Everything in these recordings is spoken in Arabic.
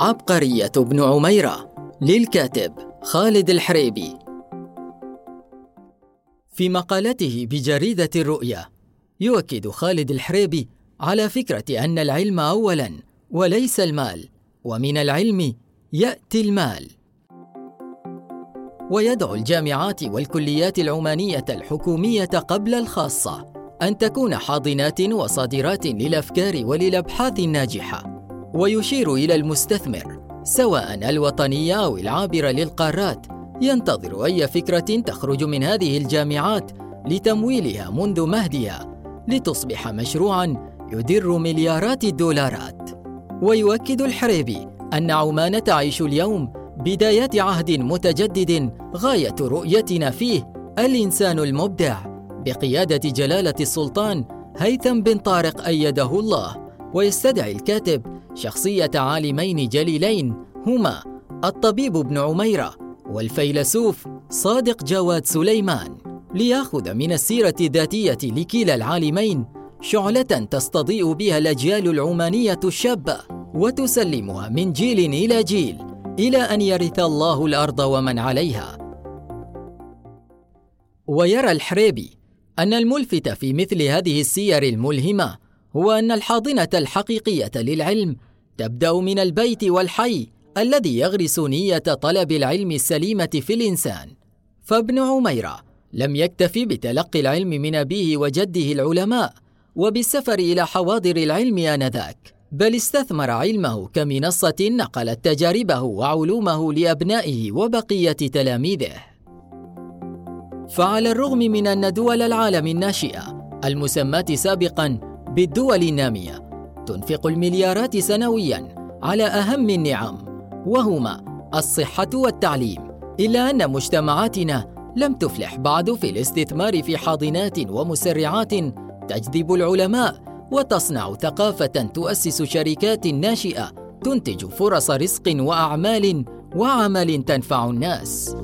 عبقرية ابن عميرة للكاتب خالد الحريبي. في مقالته بجريدة الرؤيا يؤكد خالد الحريبي على فكرة أن العلم أولاً وليس المال ومن العلم يأتي المال. ويدعو الجامعات والكليات العمانية الحكومية قبل الخاصة أن تكون حاضنات وصادرات للأفكار وللأبحاث الناجحة. ويشير إلى المستثمر سواء الوطني أو العابر للقارات. ينتظر أي فكرة تخرج من هذه الجامعات لتمويلها منذ مهدها لتصبح مشروعا يدر مليارات الدولارات. ويؤكد الحريبي أن عمان تعيش اليوم بدايات عهد متجدد غاية رؤيتنا فيه الإنسان المبدع بقيادة جلالة السلطان هيثم بن طارق أيده الله. ويستدعي الكاتب شخصية عالمين جليلين هما الطبيب ابن عميرة والفيلسوف صادق جواد سليمان ليأخذ من السيرة الذاتية لكلا العالمين شعلة تستضيء بها الأجيال العمانية الشابة وتسلمها من جيل إلى جيل إلى أن يرث الله الأرض ومن عليها. ويرى الحريبي أن الملفت في مثل هذه السير الملهمة هو أن الحاضنة الحقيقية للعلم تبدأ من البيت والحي الذي يغرس نية طلب العلم السليمة في الإنسان. فابن عميرة لم يكتفي بتلقي العلم من أبيه وجده العلماء وبالسفر إلى حواضر العلم آنذاك، بل استثمر علمه كمنصة نقلت تجاربه وعلومه لأبنائه وبقية تلاميذه. فعلى الرغم من أن دول العالم الناشئة المسماة سابقا بالدول النامية تنفق المليارات سنويا على أهم النعم وهما الصحة والتعليم إلا أن مجتمعاتنا لم تفلح بعد في الاستثمار في حاضنات ومسرعات تجذب العلماء وتصنع ثقافة تؤسس شركات ناشئة تنتج فرص رزق وأعمال وعمل تنفع الناس.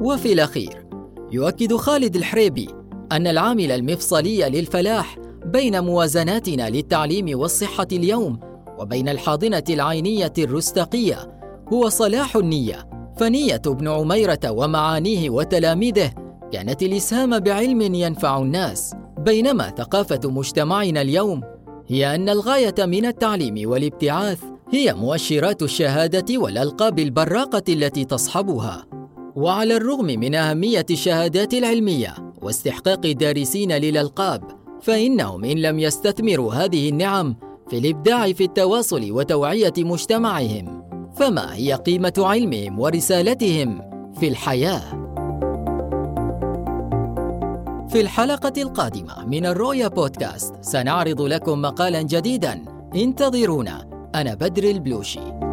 وفي الأخير يؤكد خالد الحريبي أن العامل المفصلي للفلاح بين موازناتنا للتعليم والصحة اليوم وبين الحاضنة العينية الرستقية هو صلاح النية. فنية ابن عميرة ومعانيه وتلاميذه كانت الإسهام بعلم ينفع الناس. بينما ثقافة مجتمعنا اليوم هي أن الغاية من التعليم والابتعاث هي مؤشرات الشهادة والألقاب البراقة التي تصحبها. وعلى الرغم من أهمية الشهادات العلمية واستحقاق الدارسين للألقاب فإنهم إن لم يستثمروا هذه النعم في الإبداع في التواصل وتوعية مجتمعهم فما هي قيمة علمهم ورسالتهم في الحياة؟ في الحلقة القادمة من الرؤيا بودكاست سنعرض لكم مقالا جديدا انتظرونا أنا بدر البلوشي.